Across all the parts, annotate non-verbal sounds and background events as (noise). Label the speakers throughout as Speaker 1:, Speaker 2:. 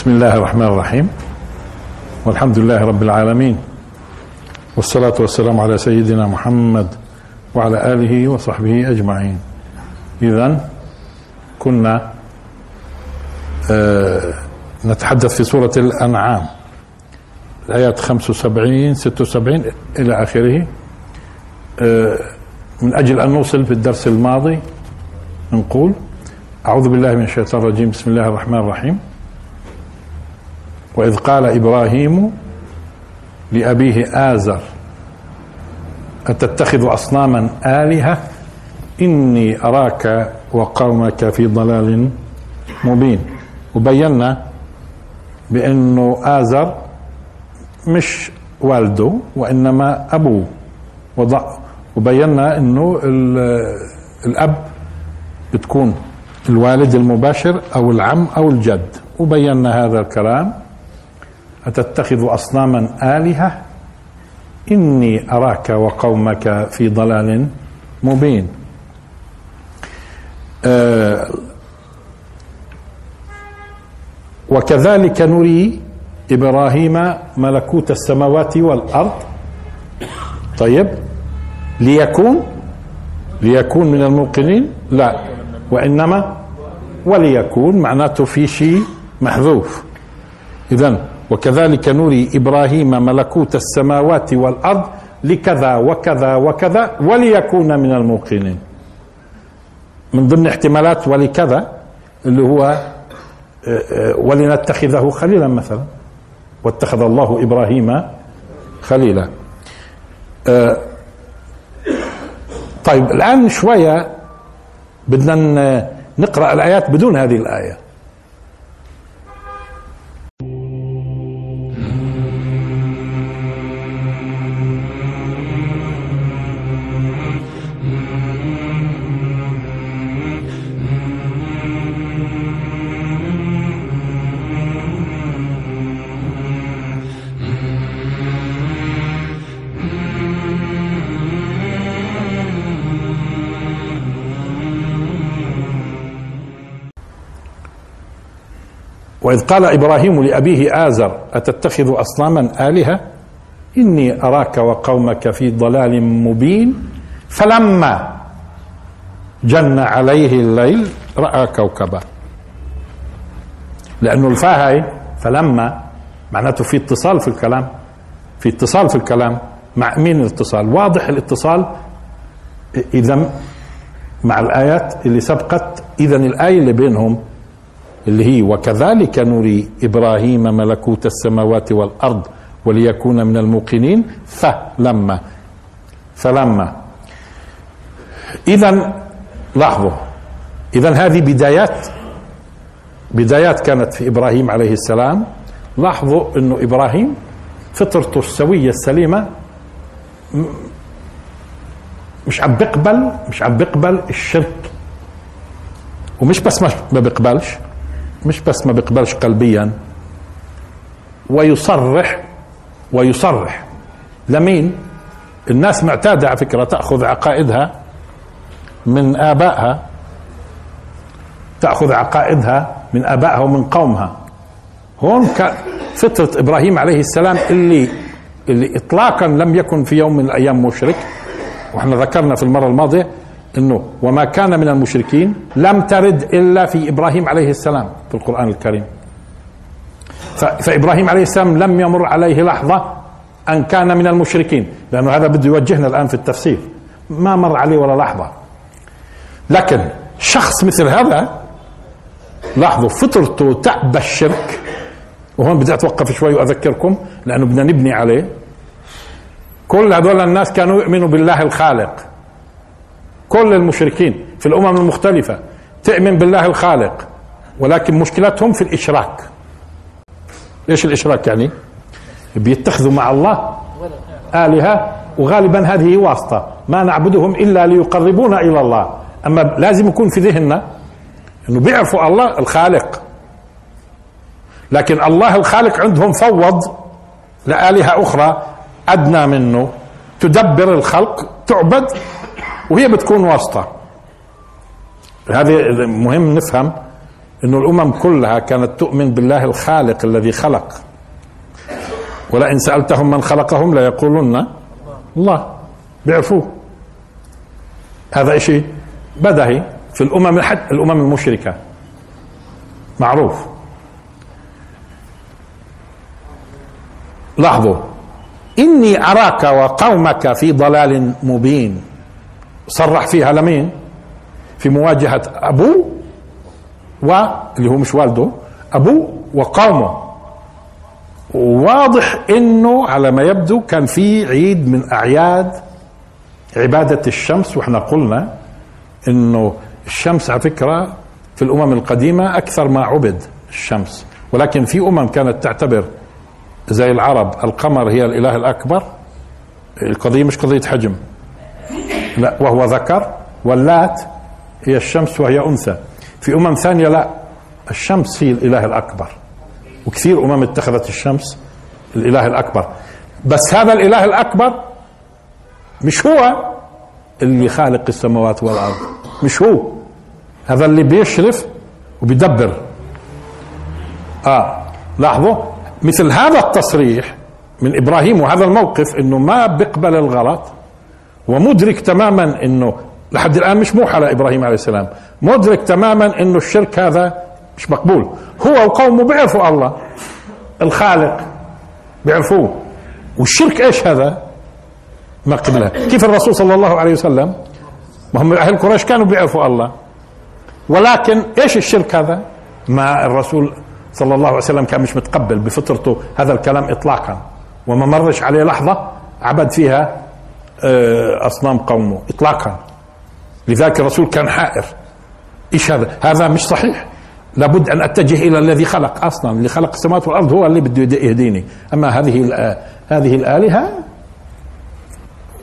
Speaker 1: بسم الله الرحمن الرحيم والحمد لله رب العالمين والصلاة والسلام على سيدنا محمد وعلى آله وصحبه أجمعين إذا كنا نتحدث في سورة الأنعام الآيات 75 76 إلى آخره من أجل أن نوصل في الدرس الماضي نقول أعوذ بالله من الشيطان الرجيم بسم الله الرحمن الرحيم وإذ قال إبراهيم لأبيه آزر أتتخذ أصناما آلهة إني أراك وقومك في ضلال مبين وبينا بأنه آزر مش والده وإنما أبوه وضع وبينا أنه الأب بتكون الوالد المباشر أو العم أو الجد وبينا هذا الكلام أتتخذ أصناما آلهة إني أراك وقومك في ضلال مبين آه، وكذلك نري إبراهيم ملكوت السماوات والأرض طيب ليكون ليكون من الموقنين لا وإنما وليكون معناته في شيء محذوف إذا وكذلك نري إبراهيم ملكوت السماوات والأرض لكذا وكذا وكذا وليكون من الموقنين من ضمن احتمالات ولكذا اللي هو آه، آه، ولنتخذه خليلا مثلا واتخذ الله إبراهيم خليلا آه، طيب الآن شوية بدنا نقرأ الآيات بدون هذه الآية وإذ قال إبراهيم لأبيه آزر أتتخذ أصناما آلهة إني أراك وقومك في ضلال مبين فلما جن عليه الليل رأى كوكبا لأنه الفاء هاي فلما معناته في اتصال في الكلام في اتصال في الكلام مع مين الاتصال واضح الاتصال إذا مع الآيات اللي سبقت إذا الآية اللي بينهم اللي هي وكذلك نري إبراهيم ملكوت السماوات والأرض وليكون من الموقنين فلما فلما إذا لاحظوا إذا هذه بدايات بدايات كانت في إبراهيم عليه السلام لاحظوا أنه إبراهيم فطرته السوية السليمة مش عم بيقبل مش عم بيقبل الشرك ومش بس ما بيقبلش مش بس ما بيقبلش قلبيا ويصرح ويصرح لمين الناس معتادة على فكرة تأخذ عقائدها من آبائها تأخذ عقائدها من آبائها ومن قومها هون فطرة إبراهيم عليه السلام اللي اللي إطلاقا لم يكن في يوم من الأيام مشرك وإحنا ذكرنا في المرة الماضية انه وما كان من المشركين لم ترد الا في ابراهيم عليه السلام في القران الكريم فابراهيم عليه السلام لم يمر عليه لحظه ان كان من المشركين لانه هذا بده يوجهنا الان في التفسير ما مر عليه ولا لحظه لكن شخص مثل هذا لاحظوا فطرته تعب الشرك وهون بدي اتوقف شوي واذكركم لانه بدنا نبني عليه كل هذول الناس كانوا يؤمنوا بالله الخالق كل المشركين في الأمم المختلفة تؤمن بالله الخالق ولكن مشكلتهم في الإشراك ايش الإشراك يعني بيتخذوا مع الله آلهة وغالبا هذه واسطة ما نعبدهم إلا ليقربونا إلى الله أما لازم يكون في ذهننا أنه بيعرفوا الله الخالق لكن الله الخالق عندهم فوض لآلهة أخرى أدنى منه تدبر الخلق تعبد وهي بتكون واسطة هذه مهم نفهم أن الأمم كلها كانت تؤمن بالله الخالق الذي خلق ولئن سألتهم من خلقهم ليقولن الله بيعرفوه هذا شيء بدهي في الأمم حتى الأمم المشركة معروف لاحظوا إني أراك وقومك في ضلال مبين صرح فيها لمين في مواجهة أبوه واللي هو مش والده أبوه وقومه واضح انه على ما يبدو كان في عيد من اعياد عبادة الشمس واحنا قلنا انه الشمس على فكرة في الامم القديمة اكثر ما عبد الشمس ولكن في امم كانت تعتبر زي العرب القمر هي الاله الاكبر القضية مش قضية حجم لا وهو ذكر واللات هي الشمس وهي أنثى في أمم ثانية لا الشمس هي الإله الأكبر وكثير أمم اتخذت الشمس الإله الأكبر بس هذا الإله الأكبر مش هو اللي خالق السماوات والأرض مش هو هذا اللي بيشرف وبيدبر آه لاحظوا مثل هذا التصريح من إبراهيم وهذا الموقف أنه ما بيقبل الغلط ومدرك تماما انه لحد الان مش موحى على ابراهيم عليه السلام مدرك تماما انه الشرك هذا مش مقبول هو وقومه بيعرفوا الله الخالق بيعرفوه والشرك ايش هذا ما قبله كيف الرسول صلى الله عليه وسلم ما هم اهل قريش كانوا بيعرفوا الله ولكن ايش الشرك هذا ما الرسول صلى الله عليه وسلم كان مش متقبل بفطرته هذا الكلام اطلاقا وما مرش عليه لحظه عبد فيها آه، اصنام قومه اطلاقا لذلك الرسول كان حائر ايش هذا هذا مش صحيح لابد ان اتجه الى الذي خلق اصلا اللي خلق السماوات والارض هو اللي بده يهديني اما هذه آه، هذه الالهه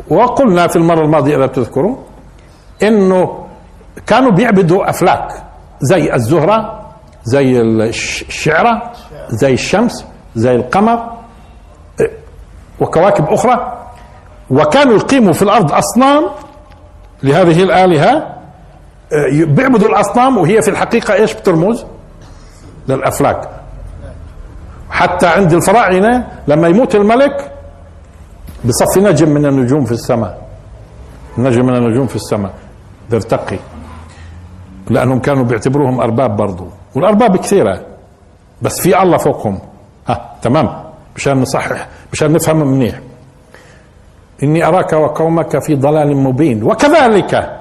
Speaker 1: وقلنا في المره الماضيه اذا بتذكروا انه كانوا بيعبدوا افلاك زي الزهره زي الشعره زي الشمس زي القمر آه، وكواكب اخرى وكانوا يقيموا في الارض اصنام لهذه الالهه آه، بيعبدوا الاصنام وهي في الحقيقه ايش بترمز؟ للافلاك حتى عند الفراعنه لما يموت الملك بصفي نجم من النجوم في السماء نجم من النجوم في السماء ترتقي لانهم كانوا بيعتبروهم ارباب برضو والارباب كثيره بس في الله فوقهم ها تمام مشان نصحح مشان نفهم منيح إني أراك وقومك في ضلال مبين وكذلك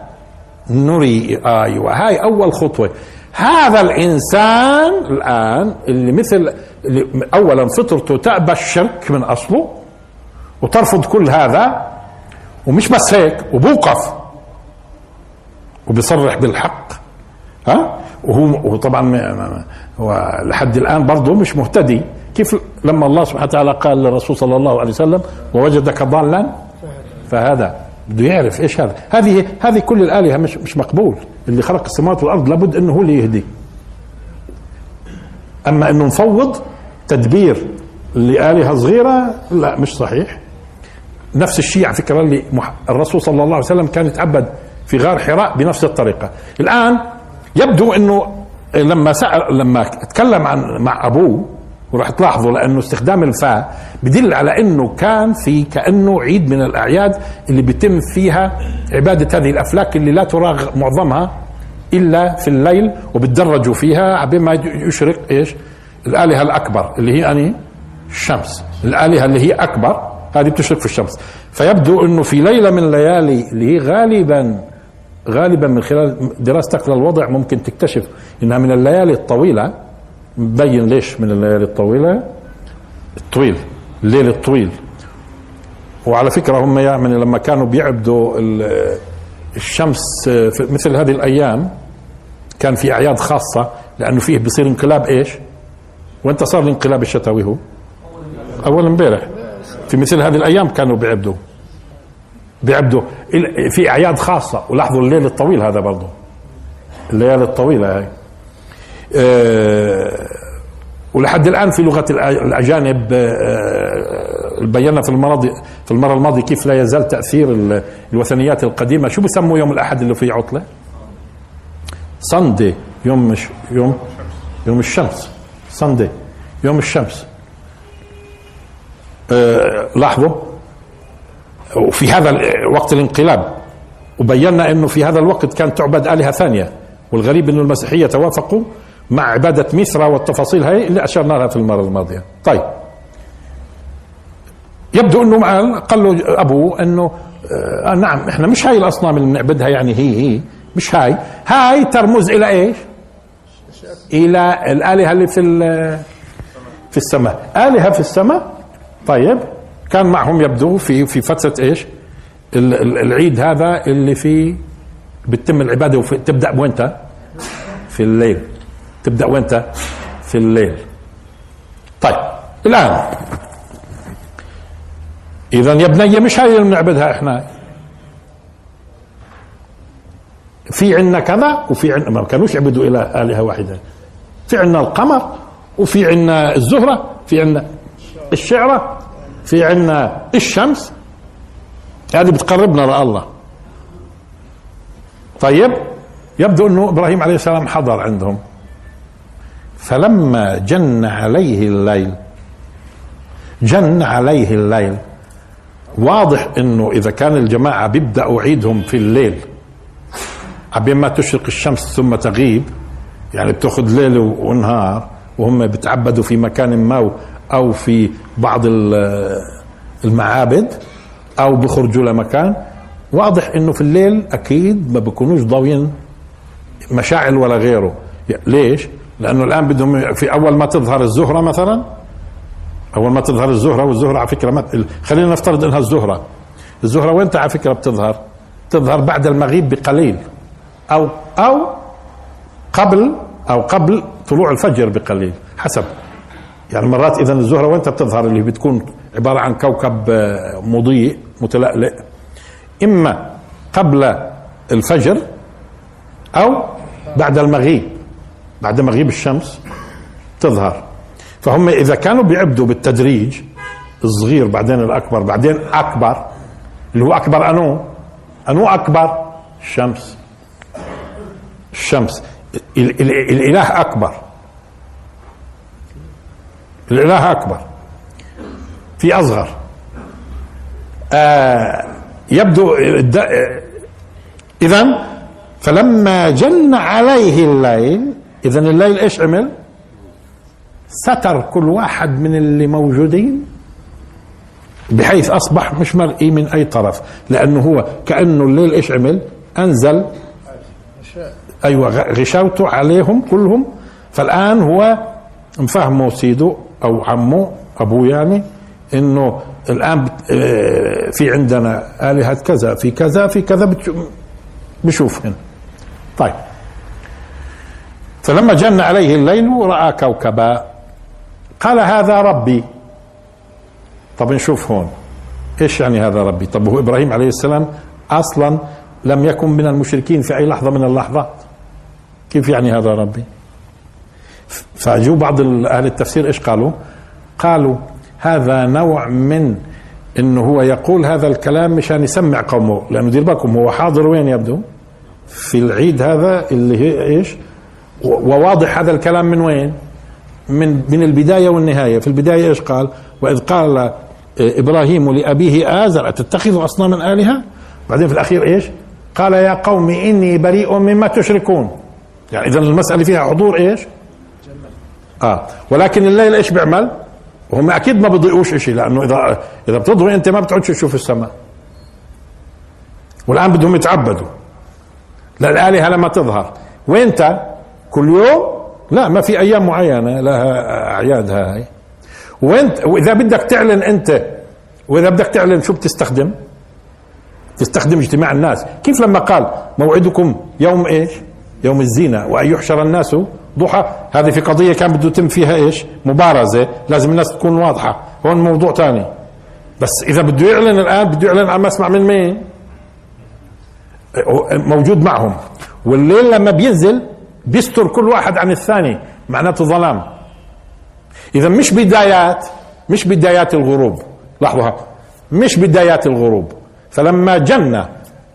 Speaker 1: نري أيوة هاي أول خطوة هذا الإنسان الآن اللي مثل اللي أولا فطرته تأبى الشرك من أصله وترفض كل هذا ومش بس هيك وبوقف وبيصرح بالحق ها وهو طبعا لحد الان برضه مش مهتدي كيف لما الله سبحانه وتعالى قال للرسول صلى الله عليه وسلم ووجدك ضالا فهذا بده يعرف ايش هذا هذه هذه كل الالهه مش مش مقبول اللي خلق السماوات والارض لابد انه هو اللي يهدي اما انه نفوض تدبير لالهه صغيره لا مش صحيح نفس الشيء على فكره اللي الرسول صلى الله عليه وسلم كان يتعبد في غار حراء بنفس الطريقه الان يبدو انه لما سأل لما تكلم عن مع ابوه وراح تلاحظوا لانه استخدام الفاء بدل على انه كان في كانه عيد من الاعياد اللي بيتم فيها عباده هذه الافلاك اللي لا تراغ معظمها الا في الليل وبتدرجوا فيها بما يشرق ايش؟ الالهه الاكبر اللي هي اني الشمس، الالهه اللي هي اكبر هذه بتشرق في الشمس، فيبدو انه في ليله من الليالي اللي هي غالبا غالبا من خلال دراستك للوضع ممكن تكتشف انها من الليالي الطويله مبين ليش من الليالي الطويلة الطويل الليل الطويل وعلى فكرة هم يعني لما كانوا بيعبدوا الشمس آه، في مثل هذه الأيام كان في أعياد خاصة لأنه فيه بيصير انقلاب إيش وانت صار الانقلاب الشتوي هو أول امبارح في مثل هذه الأيام كانوا بيعبدوا بيعبدوا في أعياد خاصة ولاحظوا الليل الطويل هذا برضه الليالي الطويلة هاي آه، ولحد الان في لغه الاجانب آه، آه، بينا في المرض في المره الماضيه كيف لا يزال تاثير الوثنيات القديمه شو بسموا يوم الاحد اللي فيه عطله؟ ساندي يوم مش يوم يوم الشمس ساندي يوم الشمس أه لاحظوا وفي هذا وقت الانقلاب وبينا انه في هذا الوقت كانت تعبد الهه ثانيه والغريب انه المسيحيه توافقوا مع عبادة مصر والتفاصيل هاي اللي أشرنا لها في المرة الماضية طيب يبدو أنه قال له أبوه أنه آه،, آه نعم احنا مش هاي الأصنام اللي بنعبدها يعني هي هي مش هاي هاي ترمز إلى إيش إلى الآلهة اللي في في السماء آلهة في السماء طيب كان معهم يبدو في في فترة إيش العيد هذا اللي فيه بتتم العبادة وتبدأ وين في الليل تبدا وانت في الليل طيب الان اذا يا بني مش هاي اللي بنعبدها احنا في عندنا كذا وفي عندنا ما كانوش يعبدوا الى الهه واحده في عندنا القمر وفي عندنا الزهره في عندنا الشعره في عندنا الشمس هذه بتقربنا لله طيب يبدو انه ابراهيم عليه السلام حضر عندهم فلما جن عليه الليل جن عليه الليل واضح انه اذا كان الجماعه بيبداوا عيدهم في الليل عبين ما تشرق الشمس ثم تغيب يعني بتاخذ ليل ونهار وهم بتعبدوا في مكان ما او في بعض المعابد او بخرجوا لمكان واضح انه في الليل اكيد ما بيكونوش ضاويين مشاعل ولا غيره ليش؟ لانه الان بدهم في اول ما تظهر الزهره مثلا اول ما تظهر الزهره والزهره على فكره ما خلينا نفترض انها الزهره الزهره وين على فكره بتظهر؟ تظهر بعد المغيب بقليل او او قبل او قبل طلوع الفجر بقليل حسب يعني مرات اذا الزهره وين بتظهر اللي بتكون عباره عن كوكب آه، مضيء متلألئ اما قبل الفجر او بعد المغيب بعد مغيب الشمس تظهر فهم اذا كانوا بيعبدوا بالتدريج الصغير بعدين الاكبر بعدين اكبر اللي هو اكبر انو انو اكبر الشمس الشمس ال ال ال الاله اكبر الاله اكبر في اصغر آه يبدو اذا فلما جن عليه الليل اذا الليل ايش عمل ستر كل واحد من اللي موجودين بحيث اصبح مش مرئي من اي طرف لانه هو كانه الليل ايش عمل انزل ايوه غشاوته عليهم كلهم فالان هو مفهمه سيده او عمه ابوه يعني انه الان آه، في عندنا الهه كذا في كذا في كذا بتشوفهن طيب فلما جن عليه الليل راى كوكبا قال هذا ربي طب نشوف هون ايش يعني هذا ربي طب هو ابراهيم عليه السلام اصلا لم يكن من المشركين في اي لحظه من اللحظات كيف يعني هذا ربي فاجوا بعض اهل التفسير ايش قالوا قالوا هذا نوع من انه هو يقول هذا الكلام مشان يسمع قومه لانه دير بالكم هو حاضر وين يبدو في العيد هذا اللي هي ايش وواضح هذا الكلام من وين؟ من من البدايه والنهايه، في البدايه ايش قال؟ واذ قال ابراهيم لابيه ازر اتتخذ اصناما الهه؟ بعدين في الاخير ايش؟ قال يا قوم اني بريء مما تشركون. يعني اذا المساله فيها حضور ايش؟ اه ولكن الليل ايش بيعمل؟ وهم اكيد ما بيضيئوش شيء لانه اذا اذا بتضوي انت ما بتعودش تشوف السماء. والان بدهم يتعبدوا للالهه لما تظهر، وانت كل يوم لا ما في ايام معينه لها اعيادها هاي وانت واذا بدك تعلن انت واذا بدك تعلن شو بتستخدم تستخدم اجتماع الناس كيف لما قال موعدكم يوم ايش يوم الزينة وأن يحشر الناس ضحى هذه في قضية كان بده يتم فيها إيش مبارزة لازم الناس تكون واضحة هون موضوع تاني بس إذا بده يعلن الآن بده يعلن عم أسمع من مين موجود معهم والليل لما بينزل بيستر كل واحد عن الثاني معناته ظلام اذا مش بدايات مش بدايات الغروب لحظه مش بدايات الغروب فلما جن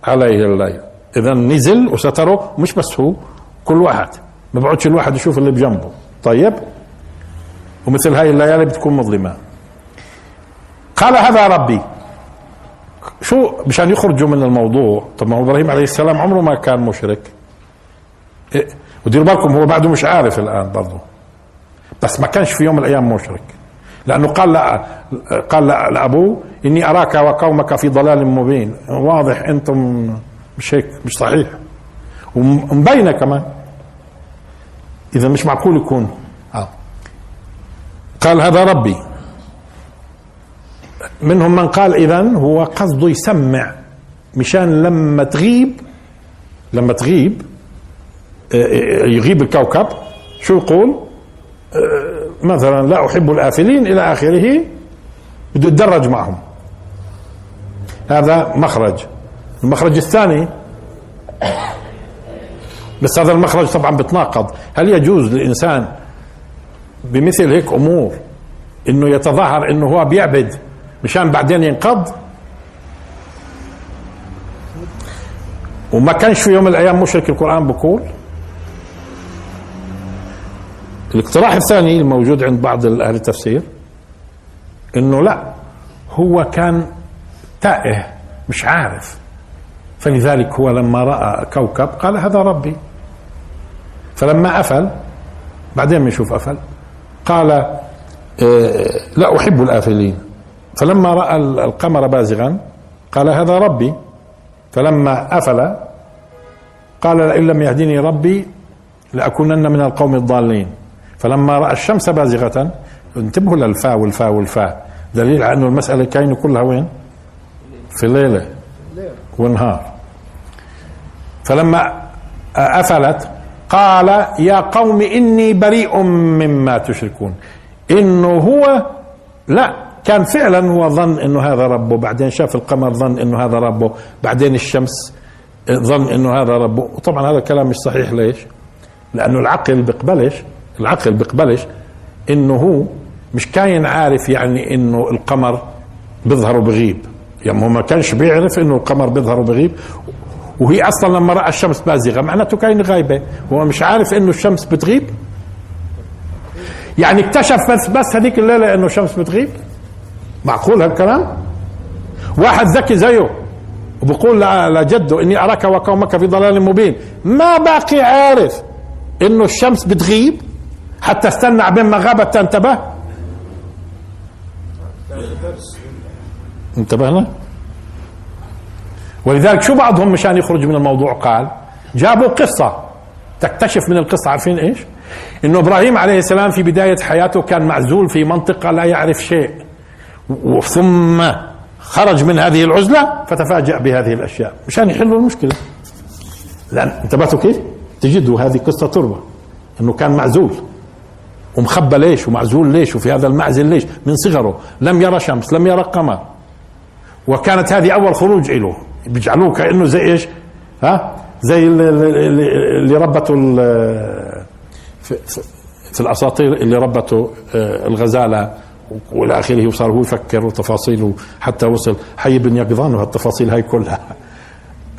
Speaker 1: عليه الليل اذا نزل وستره مش بس هو كل واحد ما بيقعدش الواحد يشوف اللي بجنبه طيب ومثل هاي الليالي بتكون مظلمه قال هذا ربي شو مشان يخرجوا من الموضوع طب ما هو ابراهيم عليه السلام عمره ما كان مشرك إيه؟ وديروا بالكم هو بعده مش عارف الان برضه بس ما كانش في يوم من الايام مشرك لانه قال لا قال لابوه اني اراك وقومك في ضلال مبين واضح انتم مش هيك مش صحيح ومبينه كمان اذا مش معقول يكون آه. قال هذا ربي منهم من قال اذا هو قصده يسمع مشان لما تغيب لما تغيب آه، آه، يغيب الكوكب شو يقول آه، مثلا لا أحب الآفلين إلى آخره بده يتدرج معهم هذا مخرج المخرج الثاني بس هذا المخرج طبعا بتناقض هل يجوز للإنسان بمثل هيك أمور انه يتظاهر انه هو بيعبد مشان بعدين ينقض وما كانش في يوم من الايام مشرك القران بقول الاقتراح الثاني الموجود عند بعض اهل التفسير انه لا هو كان تائه مش عارف فلذلك هو لما راى كوكب قال هذا ربي فلما افل بعدين بنشوف افل قال آه، لا احب الافلين فلما راى القمر بازغا قال هذا ربي فلما افل قال لئن لم يهدني ربي لاكونن من القوم الضالين فلما رأى الشمس بازغة انتبهوا للفاء والفاء والفاء دليل على أنه المسألة كاينة كلها وين في الليلة والنهار فلما أفلت قال يا قوم إني بريء مما تشركون إنه هو لا كان فعلا هو ظن انه هذا ربه بعدين شاف القمر ظن انه هذا ربه بعدين الشمس ظن انه هذا ربه وطبعا هذا الكلام مش صحيح ليش لانه العقل بيقبلش العقل بيقبلش انه هو مش كاين عارف يعني انه القمر بيظهر وبغيب يعني هو ما كانش بيعرف انه القمر بيظهر وبغيب وهي اصلا لما راى الشمس بازغه معناته كاين غايبه هو مش عارف انه الشمس بتغيب يعني اكتشف بس بس هذيك الليله انه الشمس بتغيب معقول هالكلام واحد ذكي زيه وبقول لجده اني اراك وقومك في ضلال مبين ما باقي عارف انه الشمس بتغيب حتى استنى بين ما غابت تنتبه انتبهنا ولذلك شو بعضهم مشان يخرج من الموضوع قال جابوا قصة تكتشف من القصة عارفين ايش انه ابراهيم عليه السلام في بداية حياته كان معزول في منطقة لا يعرف شيء ثم خرج من هذه العزلة فتفاجأ بهذه الأشياء مشان يحلوا المشكلة لأن انتبهتوا كيف تجدوا هذه قصة تربة انه كان معزول ومخبى ليش ومعزول ليش وفي هذا المعزل ليش من صغره لم يرى شمس لم يرى قمر وكانت هذه اول خروج له بيجعلوه كانه زي ايش ها زي اللي ربته في, في الاساطير اللي ربته آه، الغزاله والى اخره وصار هو يفكر وتفاصيله حتى وصل حي بن يقظان وهالتفاصيل هاي كلها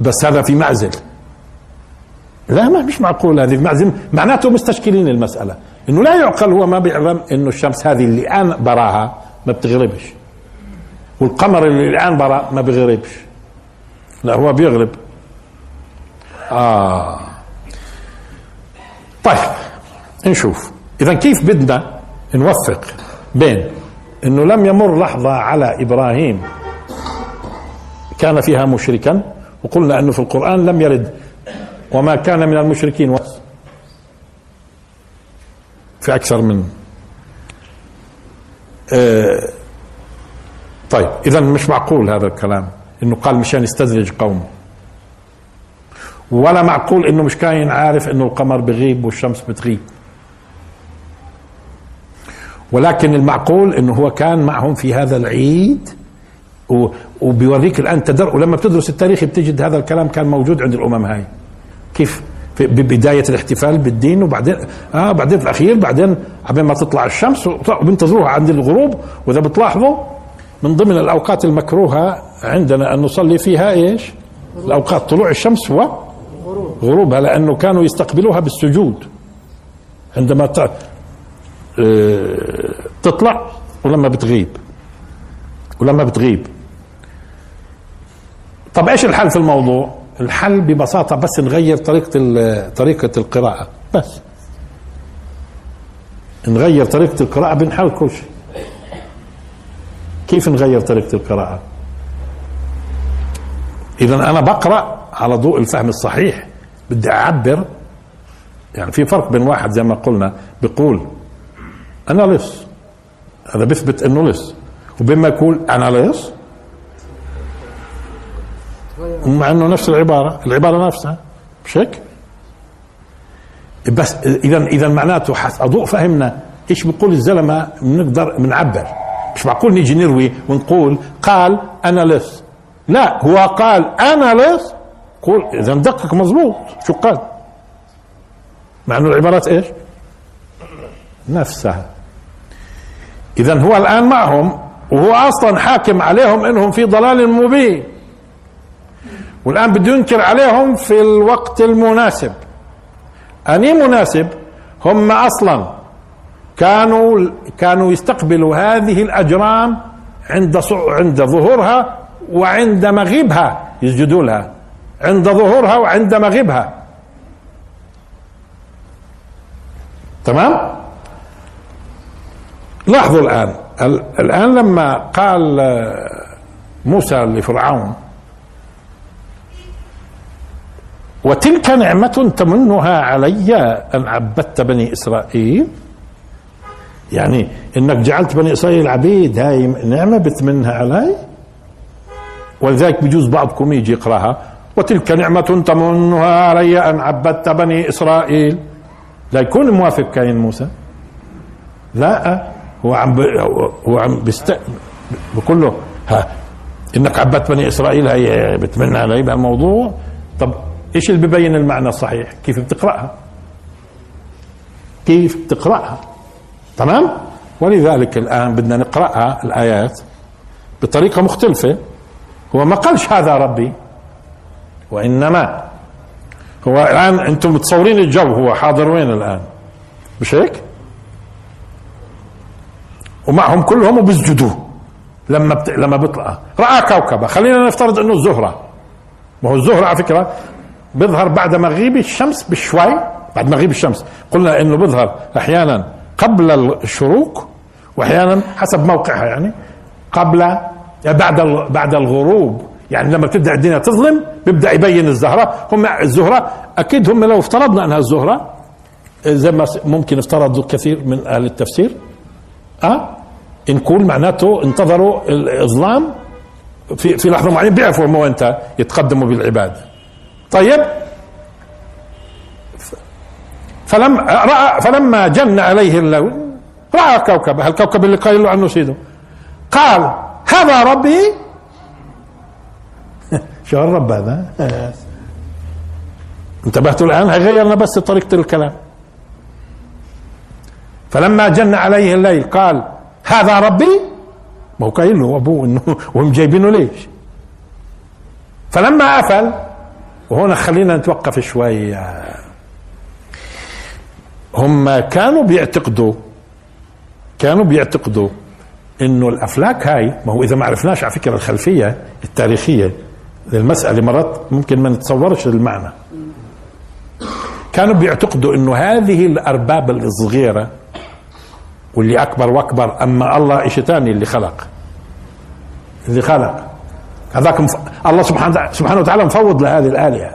Speaker 1: بس هذا في معزل لا ما مش معقول هذه معزل معناته مستشكلين المساله انه لا يعقل هو ما بيعلم انه الشمس هذه اللي الان براها ما بتغربش والقمر اللي الان برا ما بيغربش لا هو بيغرب اه طيب نشوف اذا كيف بدنا نوفق بين انه لم يمر لحظه على ابراهيم كان فيها مشركا وقلنا انه في القران لم يرد وما كان من المشركين في أكثر من آه طيب إذا مش معقول هذا الكلام إنه قال مشان يستدرج قومه ولا معقول إنه مش كاين عارف إنه القمر بغيب والشمس بتغيب ولكن المعقول إنه هو كان معهم في هذا العيد وبيوريك الآن تدر ولما بتدرس التاريخ بتجد هذا الكلام كان موجود عند الأمم هاي كيف ببدايه الاحتفال بالدين وبعدين اه بعدين في الاخير بعدين عبين ما تطلع الشمس وبنتظروها عند الغروب واذا بتلاحظوا من ضمن الاوقات المكروهه عندنا ان نصلي فيها ايش؟ الاوقات طلوع الشمس و غروبها لانه كانوا يستقبلوها بالسجود عندما آه، تطلع ولما بتغيب ولما بتغيب طب ايش الحل في الموضوع؟ الحل ببساطة بس نغير طريقة طريقة القراءة بس نغير طريقة القراءة بنحل كل شيء كيف نغير طريقة القراءة إذا أنا بقرأ على ضوء الفهم الصحيح بدي أعبر يعني في فرق بين واحد زي ما قلنا بيقول أنا لص هذا بيثبت إنه لص وبين ما يقول أنا لص مع انه نفس العباره العباره نفسها مش هيك؟ بس اذا اذا معناته اضوء فهمنا ايش بيقول الزلمه بنقدر بنعبر مش معقول نيجي نروي ونقول قال انا لص لا هو قال انا لص قول اذا دقق مظبوط شو قال مع انه العبارات ايش نفسها اذا هو الان معهم وهو اصلا حاكم عليهم انهم في ضلال مبين والآن بده ينكر عليهم في الوقت المناسب أني مناسب هم أصلا كانوا كانوا يستقبلوا هذه الأجرام عند عند ظهورها وعند مغيبها يسجدوا لها عند ظهورها وعند مغيبها تمام لاحظوا الآن الآن لما قال موسى لفرعون وتلك نعمة تمنها علي أن عبدت بني إسرائيل يعني انك جعلت بني اسرائيل عبيد هاي نعمه بتمنها علي ولذلك بجوز بعضكم يجي يقراها وتلك نعمة تمنها علي أن عبدت بني إسرائيل لا يكون موافق كاين موسى لا هو عم هو عم بيست بقول له ها انك عبدت بني اسرائيل هي بتمنى علي بهالموضوع طب ايش اللي ببين المعنى الصحيح كيف بتقراها كيف بتقراها تمام ولذلك الان بدنا نقراها الايات بطريقه مختلفه هو ما قالش هذا ربي وانما هو الان انتم متصورين الجو هو حاضر وين الان مش هيك ومعهم كلهم وبيسجدوا لما بت... لما بيطلع راى كوكبه خلينا نفترض انه الزهره ما هو الزهره على فكره بيظهر بعد مغيب الشمس بشوي بعد مغيب الشمس قلنا انه بيظهر احيانا قبل الشروق واحيانا حسب موقعها يعني قبل يعني بعد بعد الغروب يعني لما تبدا الدنيا تظلم بيبدا يبين الزهره هم الزهره اكيد هم لو افترضنا انها الزهره زي ما ممكن افترضوا كثير من اهل التفسير اه نقول معناته انتظروا الاظلام في في لحظه معينه بيعرفوا هم وين يتقدموا بالعباده طيب فلم رأى فلما جن عليه اللون رأى كوكبه الكوكب اللي قال له عنه سيده قال هذا ربي (laughs) شو الرب هذا (laughs) انتبهتوا الآن غيرنا بس طريقة الكلام فلما جن عليه الليل قال هذا ربي ما هو قايل له ابوه انه (laughs) وهم جايبينه ليش فلما افل وهنا خلينا نتوقف شوي هم كانوا بيعتقدوا كانوا بيعتقدوا انه الافلاك هاي ما هو اذا ما عرفناش على فكره الخلفيه التاريخيه للمساله مرات ممكن ما نتصورش المعنى كانوا بيعتقدوا انه هذه الارباب الصغيره واللي اكبر واكبر اما الله شيء ثاني اللي خلق اللي خلق هذاك مف... الله سبحانه سبحانه وتعالى مفوض لهذه الآلهة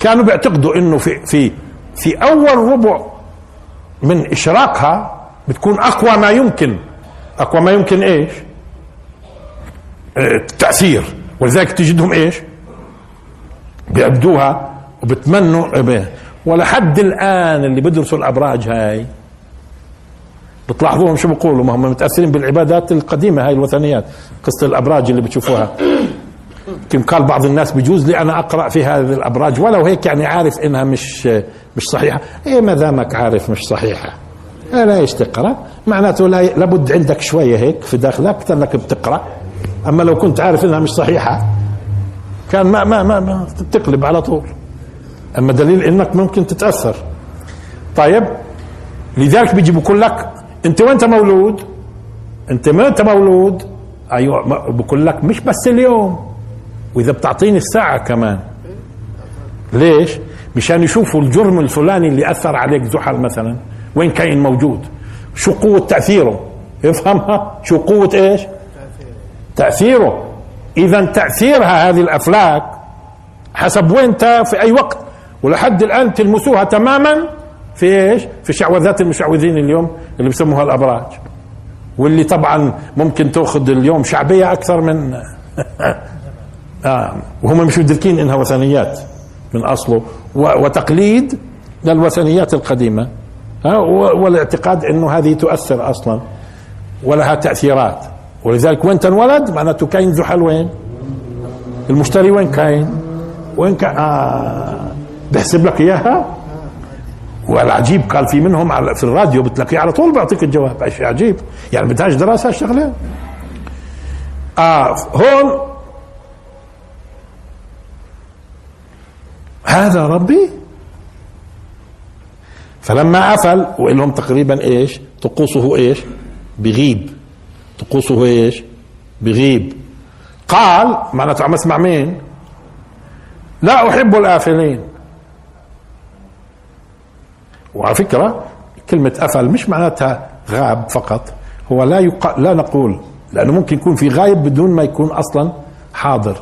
Speaker 1: كانوا بيعتقدوا انه في في في اول ربع من اشراقها بتكون اقوى ما يمكن اقوى ما يمكن ايش؟ إيه، التاثير ولذلك تجدهم ايش؟ بيعبدوها وبتمنوا إيه، ولحد الان اللي بيدرسوا الابراج هاي بتلاحظوهم شو بيقولوا ما هم متاثرين بالعبادات القديمه هاي الوثنيات قصه الابراج اللي بتشوفوها كم قال بعض الناس بجوز لي انا اقرا في هذه الابراج ولو هيك يعني عارف انها مش مش صحيحه ايه ما دامك عارف مش صحيحه لا ايش تقرا معناته لا لابد عندك شويه هيك في داخلك انك بتقرا اما لو كنت عارف انها مش صحيحه كان ما ما ما, ما تقلب على طول اما دليل انك ممكن تتاثر طيب لذلك بيجي بقول لك انت وانت مولود انت ما انت مولود ايوه بقول لك مش بس اليوم واذا بتعطيني الساعه كمان ليش مشان يشوفوا الجرم الفلاني اللي اثر عليك زحل مثلا وين كاين موجود شو قوه تاثيره يفهمها شو قوه ايش تاثيره اذا تاثيرها هذه الافلاك حسب وين في اي وقت ولحد الان تلمسوها تماما في ايش؟ في شعوذات المشعوذين اليوم اللي بسموها الابراج واللي طبعا ممكن تاخذ اليوم شعبيه اكثر من (laughs) آه وهم مش مدركين انها وثنيات من اصله وتقليد للوثنيات القديمه آه والاعتقاد انه هذه تؤثر اصلا ولها تاثيرات ولذلك وين تنولد معناته كاين زحل وين؟ المشتري وين كاين؟ وين كاين؟ آه بحسب لك اياها والعجيب قال في منهم على في الراديو بتلاقيه على طول بيعطيك الجواب شيء عجيب يعني بدهاش دراسه هالشغله آه هون هذا ربي فلما أفل وإلهم تقريبا إيش طقوسه إيش بغيب طقوسه إيش بغيب قال معناته عم اسمع مين لا أحب الآفلين وعلى فكرة كلمة أفل مش معناتها غاب فقط هو لا يق... لا نقول لأنه ممكن يكون في غايب بدون ما يكون أصلا حاضر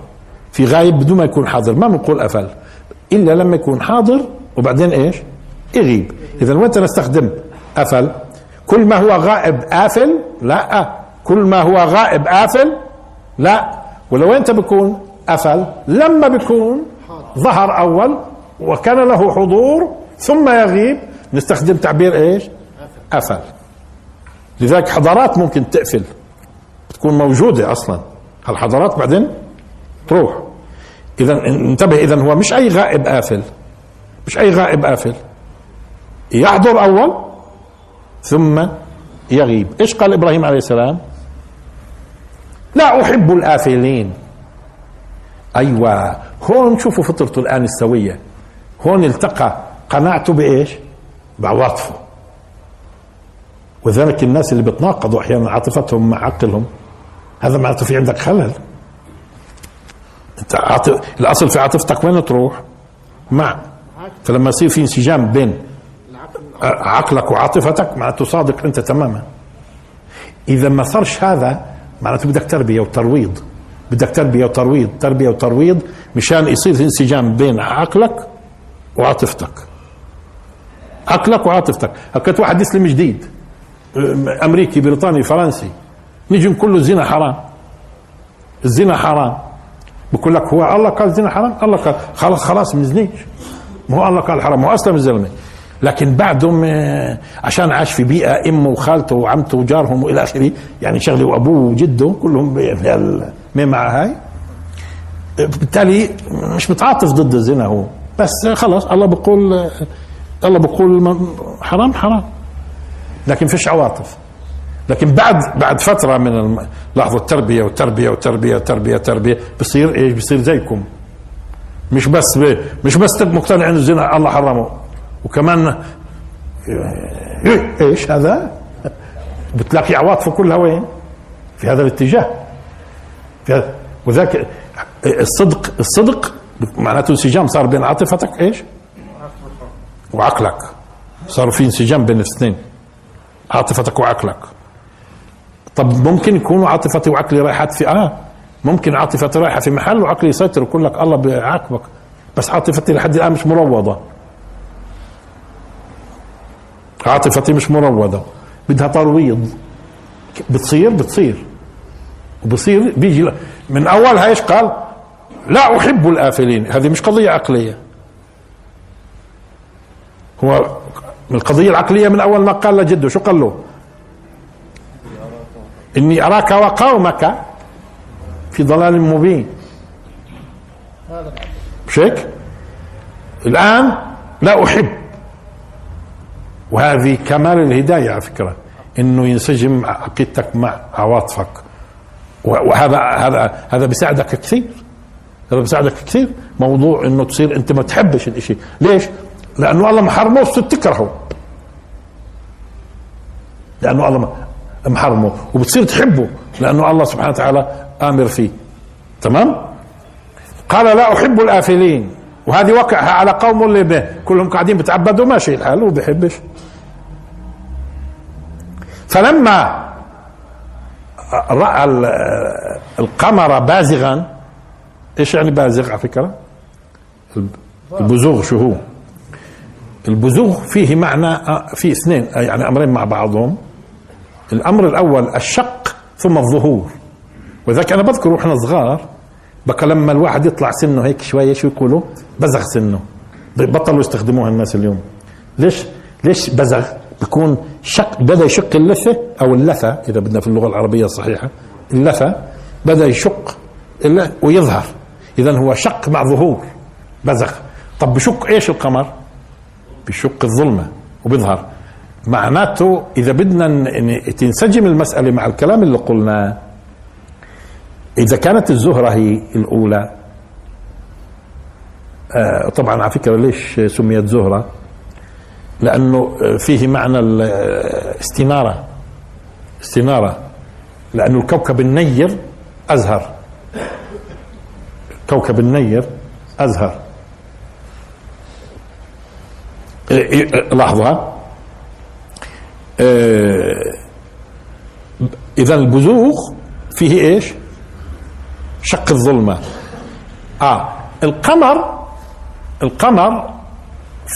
Speaker 1: في غايب بدون ما يكون حاضر ما بنقول أفل إلا لما يكون حاضر وبعدين إيش يغيب إذا وانت نستخدم أفل كل ما هو غائب آفل لا كل ما هو غائب آفل لا ولو أنت بكون أفل لما بكون ظهر أول وكان له حضور ثم يغيب نستخدم تعبير ايش قفل لذلك حضارات ممكن تقفل بتكون موجودة أصلا هالحضارات بعدين تروح إذا انتبه إذا هو مش أي غائب قافل مش أي غائب قافل يحضر أول ثم يغيب إيش قال إبراهيم عليه السلام لا أحب الآفلين أيوة هون شوفوا فطرته الآن السوية هون التقى قناعته بإيش بعواطفه وذلك الناس اللي بتناقضوا احيانا عاطفتهم مع عقلهم هذا معناته في عندك خلل انت عاطف... الاصل في عاطفتك وين تروح؟ مع فلما يصير في انسجام بين عقلك وعاطفتك معناته صادق انت تماما اذا ما صارش هذا معناته بدك تربيه وترويض بدك تربيه وترويض تربيه وترويض مشان يصير انسجام بين عقلك وعاطفتك عقلك وعاطفتك هكذا واحد يسلم جديد امريكي بريطاني فرنسي نجي نقول له الزنا حرام الزنا حرام بقول لك هو الله قال الزنا حرام الله قال خلاص خلاص ما نزنيش ما هو الله قال حرام هو اصلا الزلمه لكن بعدهم آه، عشان عاش في بيئه امه وخالته وعمته وجارهم والى اخره يعني شغله وابوه وجده كلهم مع هاي بالتالي مش متعاطف ضد الزنا هو بس خلاص الله بقول آه، الله بقول حرام حرام لكن فيش عواطف لكن بعد بعد فتره من لحظه التربيه والتربيه والتربيه والتربيه تربيه بصير ايش بصير زيكم مش بس مش بس مقتنع انه الزنا الله حرمه وكمان إيه، ايش هذا بتلاقي عواطفه كلها وين في هذا الاتجاه في هذا وذاك الصدق الصدق معناته انسجام صار بين عاطفتك ايش وعقلك صاروا في انسجام بين الاثنين عاطفتك وعقلك طب ممكن يكونوا عاطفتي وعقلي رايحات في اه ممكن عاطفتي رايحه في محل وعقلي يسيطر ويقول لك الله بيعاقبك بس عاطفتي لحد الان مش مروضه عاطفتي مش مروضه بدها ترويض بتصير بتصير وبصير بيجي من اولها ايش قال؟ لا احب الافلين هذه مش قضيه عقليه هو القضية العقلية من أول ما قال لجده شو قال له إني أراك وقومك في ضلال مبين مش هيك؟ الآن لا أحب وهذه كمال الهداية على فكرة إنه ينسجم عقيدتك مع عواطفك وهذا هذا هذا بيساعدك كثير هذا بيساعدك كثير موضوع انه تصير انت ما تحبش الاشي ليش لانه الله محرمه والست تكرهه لانه الله محرمه وبتصير تحبه لانه الله سبحانه وتعالى امر فيه تمام قال لا احب الافلين وهذه وقعها على قوم اللي كلهم قاعدين بتعبدوا ماشي الحال وما بيحبش فلما راى القمر بازغا ايش يعني بازغ على فكره البزوغ شو هو البزوغ فيه معنى آه، في اثنين آه، يعني امرين مع بعضهم الامر الاول الشق ثم الظهور وذاك انا بذكر واحنا صغار بقى لما الواحد يطلع سنه هيك شويه شو يقولوا بزغ سنه بطلوا يستخدموها الناس اليوم ليش ليش بزغ بكون شق بدا يشق اللثه او اللثه اذا بدنا في اللغه العربيه الصحيحه اللثه بدا يشق ويظهر اذا هو شق مع ظهور بزغ طب بشق ايش القمر بشق الظلمه وبيظهر معناته اذا بدنا تنسجم المساله مع الكلام اللي قلناه اذا كانت الزهره هي الاولى آه، طبعا على فكره ليش سميت زهره؟ لانه آه، فيه معنى الاستناره آه، استناره لانه الكوكب النير ازهر كوكب النير ازهر لحظة آه، إذا البزوغ فيه إيش شق الظلمة آه القمر القمر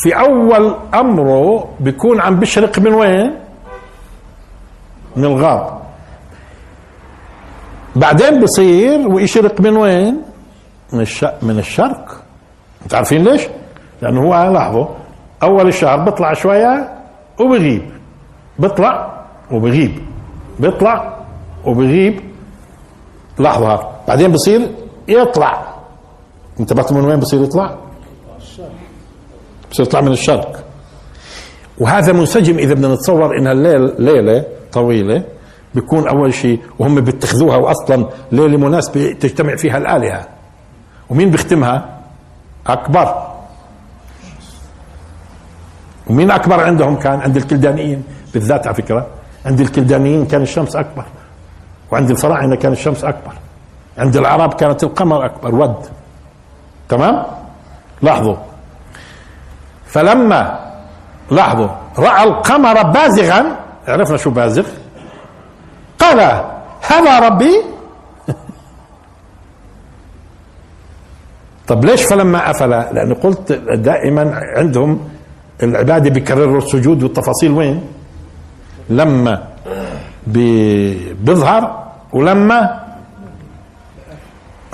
Speaker 1: في أول أمره بيكون عم بيشرق من وين من الغاب بعدين بصير ويشرق من وين من, الشرق من الشرق تعرفين عارفين ليش لأنه هو آه، لحظه اول الشهر بطلع شويه وبغيب بطلع وبغيب بطلع وبغيب لحظه بعدين بصير يطلع انتبهتوا من وين بصير يطلع؟ بصير يطلع من الشرق وهذا منسجم اذا بدنا نتصور انها الليل ليله طويله بيكون اول شيء وهم بيتخذوها واصلا ليله مناسبه تجتمع فيها الالهه ومين بيختمها؟ اكبر ومين اكبر عندهم كان عند الكلدانيين بالذات على فكره عند الكلدانيين كان الشمس اكبر وعند الفراعنه كان الشمس اكبر عند العرب كانت القمر اكبر ود تمام لاحظوا فلما لاحظوا راى القمر بازغا عرفنا شو بازغ قال هذا ربي (laughs) طب ليش فلما افل لان قلت دائما عندهم العبادة بيكرروا السجود والتفاصيل وين لما بيظهر ولما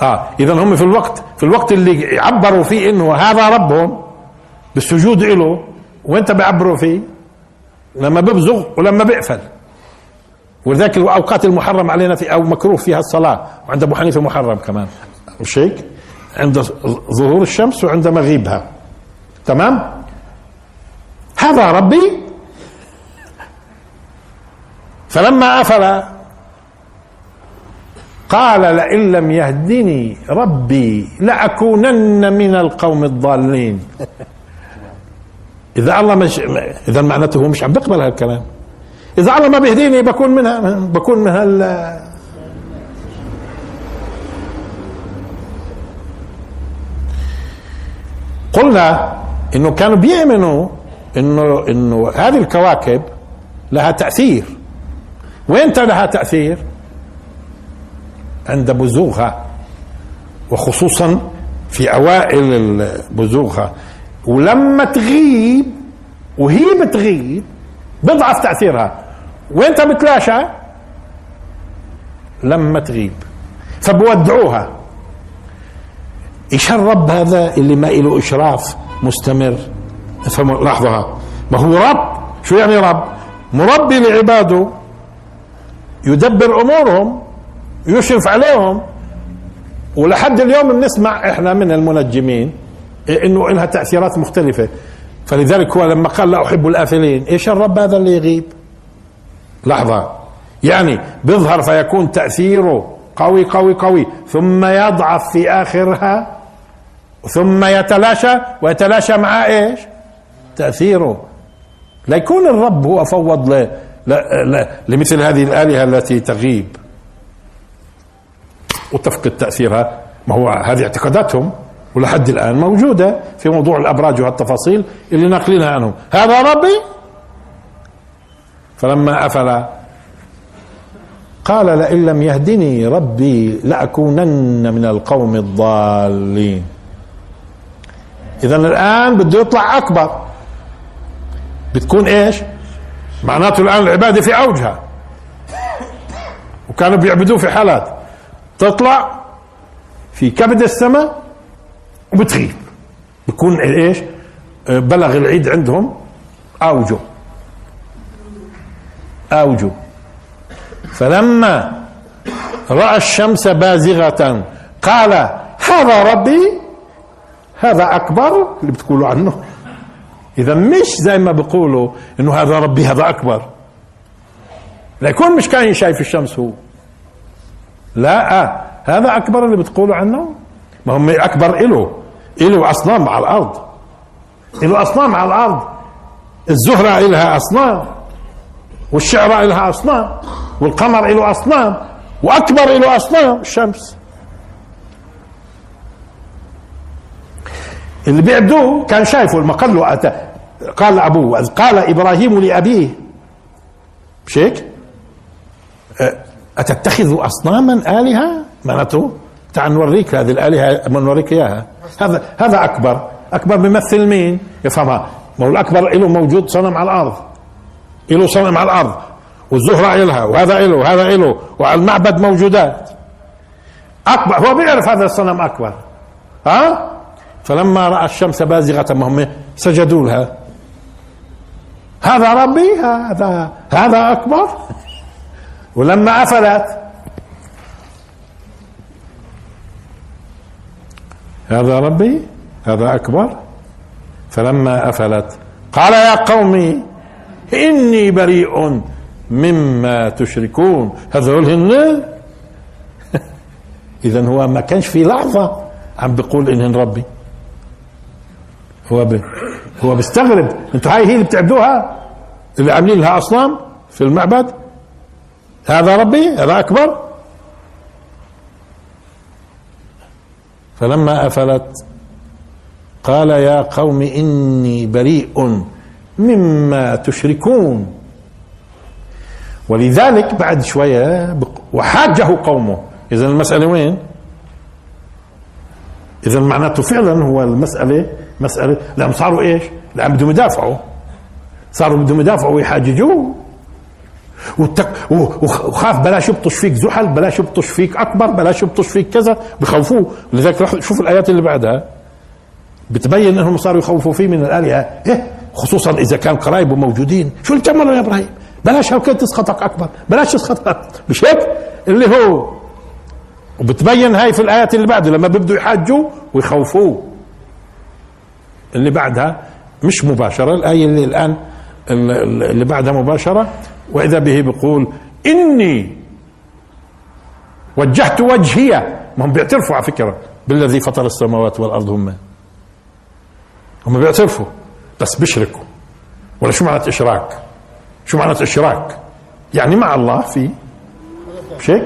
Speaker 1: اه اذا هم في الوقت في الوقت اللي عبروا فيه انه هذا ربهم بالسجود له وانت بيعبروا فيه لما بيبزغ ولما بيقفل ولذلك الاوقات المحرم علينا في او مكروه فيها الصلاه وعند ابو حنيفه محرم كمان مش هيك عند ظهور الشمس وعند مغيبها تمام هذا ربي فلما أفل قال لئن لم يهدني ربي لأكونن من القوم الضالين إذا الله مش إذا معناته هو مش عم بيقبل هالكلام إذا الله ما بيهديني بكون منها بكون من هال قلنا انه كانوا بيؤمنوا انه انه هذه الكواكب لها تاثير وين لها تاثير؟ عند بزوغها وخصوصا في اوائل بزوغها ولما تغيب وهي بتغيب بضعف تاثيرها وين بتلاشى لما تغيب فبودعوها ايش الرب هذا اللي ما له اشراف مستمر افهموا لاحظها ما هو رب شو يعني رب مربي لعباده يدبر امورهم يشرف عليهم ولحد اليوم بنسمع احنا من المنجمين انه لها تاثيرات مختلفه فلذلك هو لما قال لا احب الافلين ايش الرب هذا اللي يغيب لحظه يعني بيظهر فيكون تاثيره قوي قوي قوي ثم يضعف في اخرها ثم يتلاشى ويتلاشى مع ايش تأثيره لا يكون الرب هو فوض ل... ل... ل... لمثل هذه الآلهة التي تغيب وتفقد تأثيرها ما هو هذه اعتقاداتهم ولحد الآن موجودة في موضوع الأبراج والتفاصيل اللي ناقلينها عنهم هذا ربي فلما أفل قال لئن لم يهدني ربي لأكونن من القوم الضالين إذا الآن بده يطلع أكبر بتكون ايش معناته الان العباده في اوجها وكانوا بيعبدوه في حالات تطلع في كبد السماء وبتغيب بكون ايش بلغ العيد عندهم اوجه اوجه فلما راى الشمس بازغه قال هذا ربي هذا اكبر اللي بتقولوا عنه اذا مش زي ما بيقولوا انه هذا ربي هذا اكبر لا يكون مش كان شايف الشمس هو لا آه. هذا اكبر اللي بتقولوا عنه ما هم اكبر اله اله اصنام على الارض اله اصنام على الارض الزهره الها اصنام والشعره الها اصنام والقمر اله اصنام واكبر اله اصنام الشمس اللي بيعبدوه كان شايفه المقل قال قال أبوه إذ قال إبراهيم لأبيه مش هيك؟ أه، أتتخذ أصناما آلهة؟ معناته تعال نوريك هذه الآلهة نوريك إياها هذا هذا أكبر أكبر بيمثل مين؟ يفهمها ما هو الأكبر له موجود صنم على الأرض له صنم على الأرض والزهرة إلها وهذا إله وهذا إله وعلى المعبد موجودات أكبر هو بيعرف هذا الصنم أكبر ها؟ فلما رأى الشمس بازغة ما هم سجدوا لها هذا ربي هذا هذا أكبر ولما أفلت هذا ربي هذا أكبر فلما أفلت قال يا قوم إني بريء مما تشركون هذا يقول هن (laughs) إذا هو ما كانش في لحظة عم بيقول إنهن ربي هو هو مستغرب انتوا هاي هي اللي بتعبدوها اللي عاملين لها اصنام في المعبد هذا ربي هذا اكبر فلما افلت قال يا قوم اني بريء مما تشركون ولذلك بعد شويه وحاجه قومه اذا المساله وين؟ اذا معناته فعلا هو المساله مساله لان صاروا ايش؟ لان بدهم يدافعوا صاروا بدهم يدافعوا ويحاججوه والتك... وخاف بلاش يبطش فيك زحل بلاش يبطش فيك اكبر بلاش يبطش فيك كذا بخوفوه لذلك راح شوف الايات اللي بعدها بتبين انهم صاروا يخوفوا فيه من الالهه ايه خصوصا اذا كان قرايبه موجودين شو اللي يا ابراهيم بلاش هالكي تسخطك اكبر بلاش تسخطك (laughs) مش هيك اللي هو وبتبين هاي في الايات اللي بعده لما بيبدوا يحاجوا ويخوفوه اللي بعدها مش مباشرة الآية اللي الآن اللي بعدها مباشرة وإذا به بيقول إني وجهت وجهي ما هم بيعترفوا على فكرة بالذي فطر السماوات والأرض هم هم بيعترفوا بس بيشركوا ولا شو معنى إشراك شو معنى إشراك يعني مع الله في مش هيك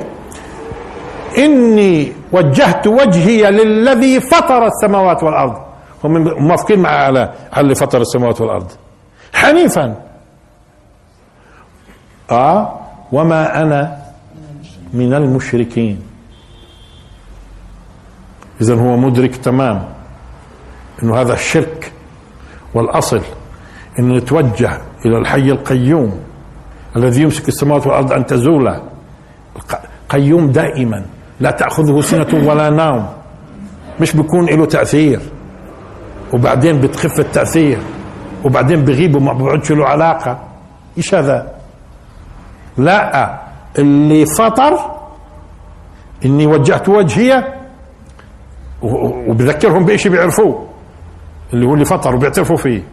Speaker 1: إني وجهت وجهي للذي فطر السماوات والأرض هم موافقين مع على اللي فطر السماوات والارض حنيفا اه وما انا من المشركين اذا هو مدرك تمام انه هذا الشرك والاصل ان يتوجه الى الحي القيوم الذي يمسك السماوات والارض ان تزولا قيوم دائما لا تاخذه سنه ولا نوم مش بيكون له تاثير وبعدين بتخف التأثير وبعدين بغيب وما بيقعدش له علاقة ايش هذا لا اللي فطر اني وجهت وجهية وبذكرهم بإيش بيعرفوه اللي هو اللي فطر وبيعترفوا فيه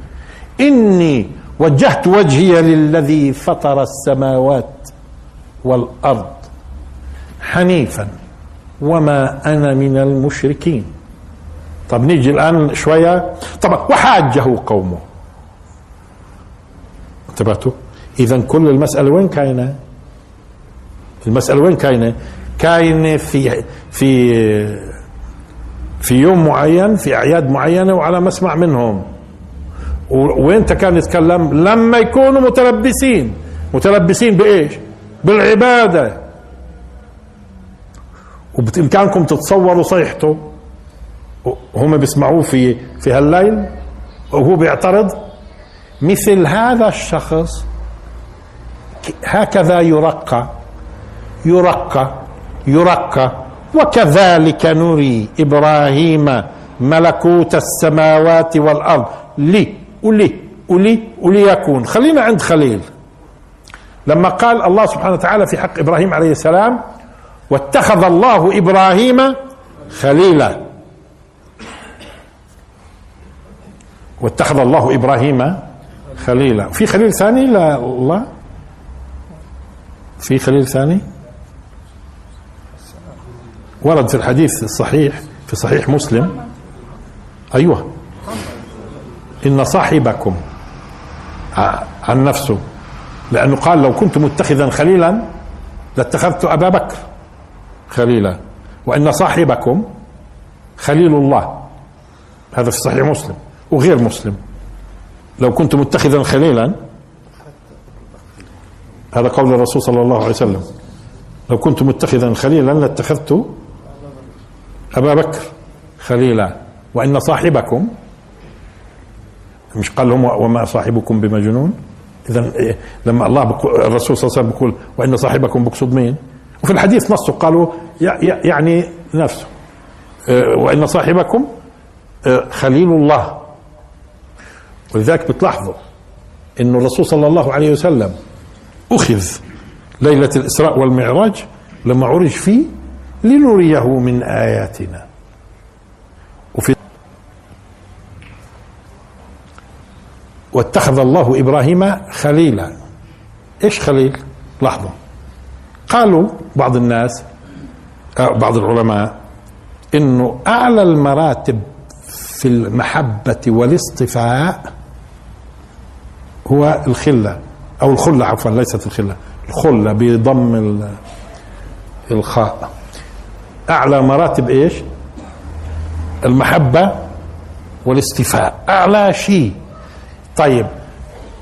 Speaker 1: إني وجهت وجهي للذي فطر السماوات والأرض حنيفا وما أنا من المشركين طب نيجي الآن شوية طب وحاجه قومه انتبهتوا إذا كل المسألة وين كاينة المسألة وين كاينة كاينة في في في يوم معين في أعياد معينة وعلى مسمع منهم وين كان يتكلم لما يكونوا متلبسين متلبسين بايش بالعباده وبامكانكم تتصوروا صيحته هم بيسمعوه في في هالليل وهو بيعترض مثل هذا الشخص هكذا يرقى يرقى يرقى وكذلك نري ابراهيم ملكوت السماوات والارض لي ولي ولي وليكون خلينا عند خليل لما قال الله سبحانه وتعالى في حق ابراهيم عليه السلام واتخذ الله ابراهيم خليلا واتخذ الله ابراهيم خليلا في خليل ثاني لا الله في خليل ثاني ورد في الحديث الصحيح في صحيح مسلم ايوه ان صاحبكم آه، عن نفسه لانه قال لو كنت متخذا خليلا لاتخذت ابا بكر خليلا وان صاحبكم خليل الله هذا في صحيح مسلم وغير مسلم لو كنت متخذا خليلا هذا قول الرسول صلى الله عليه وسلم لو كنت متخذا خليلا لاتخذت أبا بكر خليلا وإن صاحبكم مش قال لهم وما صاحبكم بمجنون إذا إيه، لما الله الرسول صلى الله عليه وسلم بيقول وإن صاحبكم بقصد مين وفي الحديث نصه قالوا يعني نفسه إيه، وإن صاحبكم إيه، خليل الله ولذلك بتلاحظوا أن الرسول صلى الله عليه وسلم أخذ ليلة الإسراء والمعراج لما عرج فيه لنريه من آياتنا وفي واتخذ الله إبراهيم خليلا إيش خليل لاحظوا قالوا بعض الناس آه، بعض العلماء انه اعلى المراتب في المحبه والاصطفاء هو الخله او الخله عفوا ليست الخله الخله بضم الخاء اعلى مراتب ايش المحبه والاستفاء اعلى شيء طيب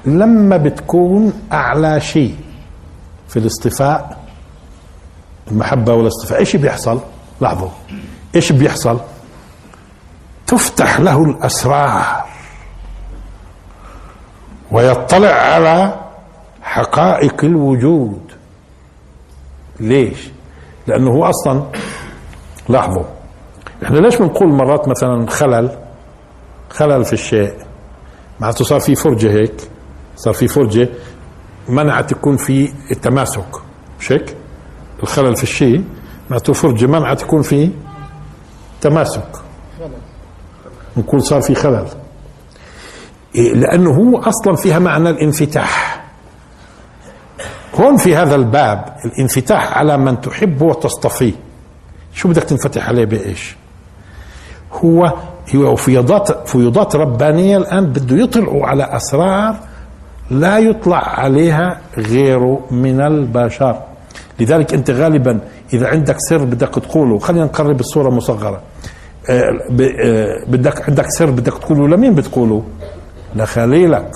Speaker 1: لما بتكون اعلى شيء في الاصطفاء المحبه والاصطفاء ايش بيحصل لاحظوا ايش بيحصل تفتح له الاسرار ويطلع على حقائق الوجود ليش لانه هو اصلا لاحظوا احنا ليش بنقول مرات مثلا خلل خلل في الشيء معناته صار في فرجه هيك صار في فرجه منعت يكون في التماسك مش هيك الخلل في الشيء معناته فرجه منعت يكون في تماسك نقول صار في خلل إيه، لأنه هو أصلا فيها معنى الانفتاح هون في هذا الباب الانفتاح على من تحبه وتصطفيه شو بدك تنفتح عليه بإيش هو هو فيضات فيضات ربانية الآن بده يطلعوا على أسرار لا يطلع عليها غيره من البشر لذلك أنت غالبا إذا عندك سر بدك تقوله خلينا نقرب الصورة مصغرة آه، آه، بدك عندك سر بدك تقوله لمين بتقوله ده خليلك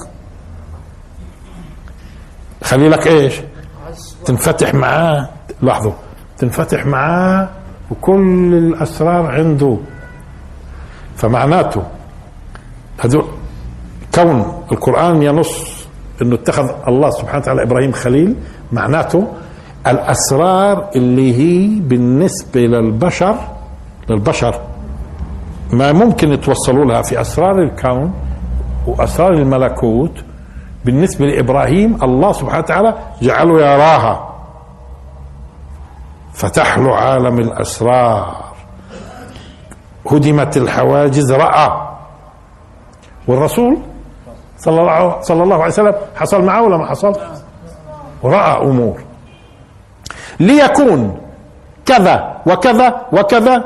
Speaker 1: خليلك ايش تنفتح معاه لاحظوا تنفتح معاه وكل الاسرار عنده فمعناته هذول كون القران ينص انه اتخذ الله سبحانه وتعالى ابراهيم خليل معناته الاسرار اللي هي بالنسبه للبشر للبشر ما ممكن يتوصلوا لها في اسرار الكون واسرار الملكوت بالنسبه لابراهيم الله سبحانه وتعالى جعله يراها فتح له عالم الاسرار هدمت الحواجز راى والرسول صلى الله صلى الله عليه وسلم حصل معه ولا ما حصل؟ راى امور ليكون كذا وكذا وكذا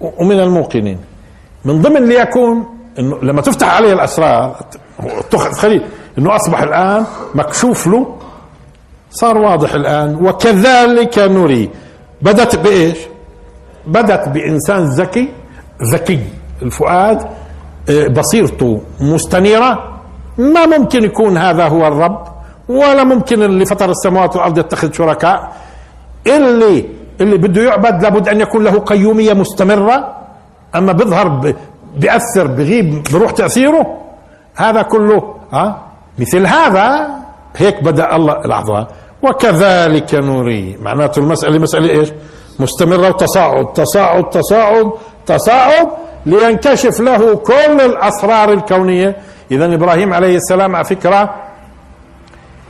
Speaker 1: ومن الموقنين من ضمن ليكون انه لما تفتح عليه الاسرار خليل انه اصبح الان مكشوف له صار واضح الان وكذلك نري بدت بايش؟ بدت بانسان ذكي ذكي الفؤاد آه، بصيرته مستنيره ما ممكن يكون هذا هو الرب ولا ممكن اللي فطر السماوات والارض يتخذ شركاء اللي اللي بده يعبد لابد ان يكون له قيوميه مستمره اما بيظهر بيأثر بغيب بروح تأثيره هذا كله ها مثل هذا هيك بدأ الله لحظة وكذلك نري معناته المسألة مسألة ايش مستمرة وتصاعد تصاعد تصاعد تصاعد لينكشف له كل الأسرار الكونية إذا إبراهيم عليه السلام على فكرة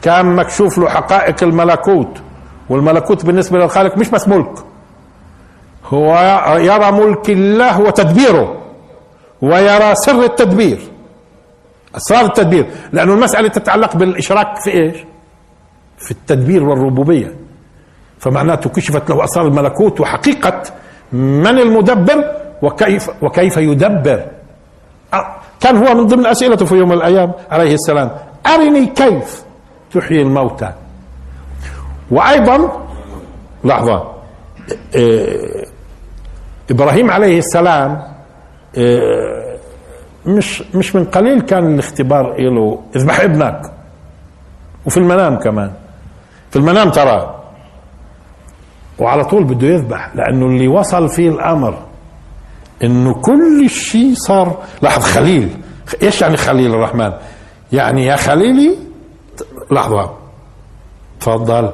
Speaker 1: كان مكشوف له حقائق الملكوت والملكوت بالنسبة للخالق مش بس ملك هو يرى ملك الله وتدبيره ويرى سر التدبير اسرار التدبير لانه المساله تتعلق بالاشراك في ايش؟ في التدبير والربوبيه فمعناته كشفت له اسرار الملكوت وحقيقه من المدبر وكيف وكيف يدبر كان هو من ضمن اسئلته في يوم من الايام عليه السلام ارني كيف تحيي الموتى وايضا لحظه ابراهيم عليه السلام آه، مش مش من قليل كان الاختبار له اذبح ابنك وفي المنام كمان في المنام ترى وعلى طول بده يذبح لانه اللي وصل فيه الامر انه كل شيء صار لاحظ خليل ايش يعني خليل الرحمن يعني يا خليلي لحظه تفضل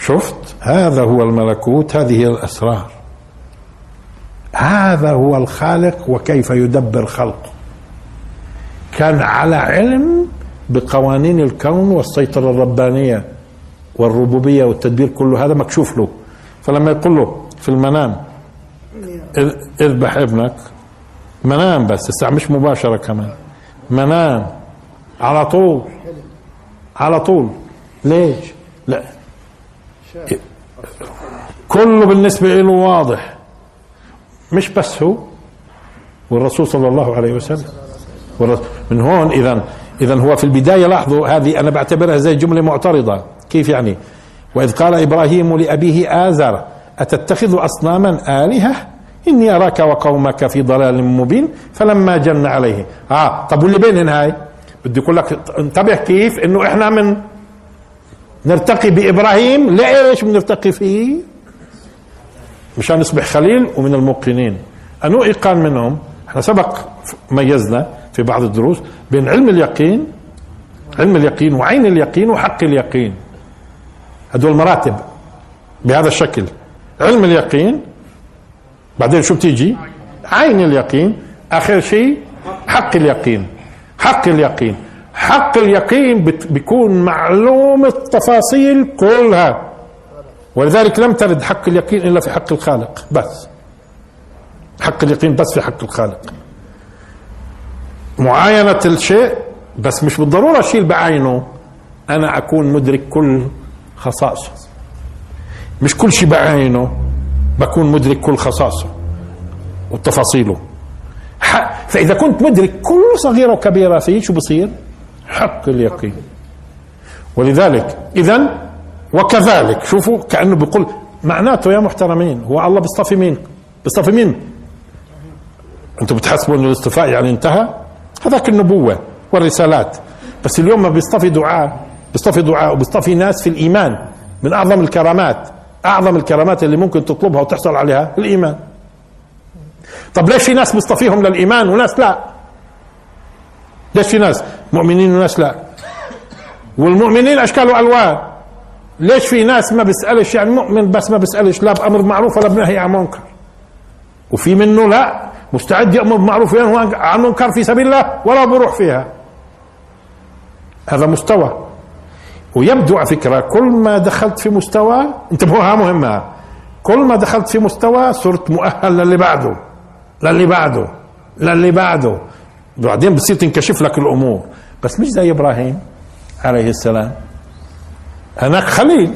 Speaker 1: شفت هذا هو الملكوت هذه هي الاسرار هذا هو الخالق وكيف يدبر خلقه كان على علم بقوانين الكون والسيطرة الربانية والربوبية والتدبير كله هذا مكشوف له فلما يقول له في المنام اذبح ابنك منام بس الساعة مش مباشرة كمان منام على طول على طول ليش لا كله بالنسبة له واضح مش بس هو والرسول صلى الله عليه وسلم من هون اذا اذا هو في البدايه لاحظوا هذه انا بعتبرها زي جمله معترضه كيف يعني واذ قال ابراهيم لابيه ازر اتتخذ اصناما الهه اني اراك وقومك في ضلال مبين فلما جن عليه اه طب واللي بينهم هاي بدي اقول لك انتبه كيف انه احنا من نرتقي بابراهيم لايش بنرتقي فيه مشان نصبح خليل ومن الموقنين أنو إيقان منهم احنا سبق ميزنا في بعض الدروس بين علم اليقين علم اليقين وعين اليقين وحق اليقين هدول مراتب بهذا الشكل علم اليقين بعدين شو بتيجي عين اليقين اخر شيء حق اليقين حق اليقين حق اليقين بيكون معلوم التفاصيل كلها ولذلك لم ترد حق اليقين إلا في حق الخالق بس حق اليقين بس في حق الخالق معاينة الشيء بس مش بالضرورة أشيل بعينه أنا أكون مدرك كل خصائصه مش كل شيء بعينه بكون مدرك كل خصائصه وتفاصيله فإذا كنت مدرك كل صغيرة وكبيرة فيه شو بصير؟ حق اليقين ولذلك إذا وكذلك شوفوا كانه بيقول معناته يا محترمين هو الله بيصطفي مين؟ بيصطفي مين؟ انتم بتحسبوا انه الاصطفاء يعني انتهى؟ هذاك النبوه والرسالات بس اليوم ما بيصطفي دعاء بيصطفي دعاء وبيصطفي ناس في الايمان من اعظم الكرامات اعظم الكرامات اللي ممكن تطلبها وتحصل عليها الايمان طب ليش في ناس بيصطفيهم للايمان وناس لا ليش في ناس مؤمنين وناس لا والمؤمنين اشكال والوان ليش في ناس ما بيسالش يعني مؤمن بس ما بيسالش لا بامر معروف ولا بنهي عن منكر وفي منه لا مستعد يامر بمعروف وينهى عن منكر في سبيل الله ولا بروح فيها هذا مستوى ويبدو على فكره كل ما دخلت في مستوى انتبهوها مهمه كل ما دخلت في مستوى صرت مؤهل للي بعده للي بعده للي بعده بعدين بتصير تنكشف لك الامور بس مش زي ابراهيم عليه السلام هناك خليل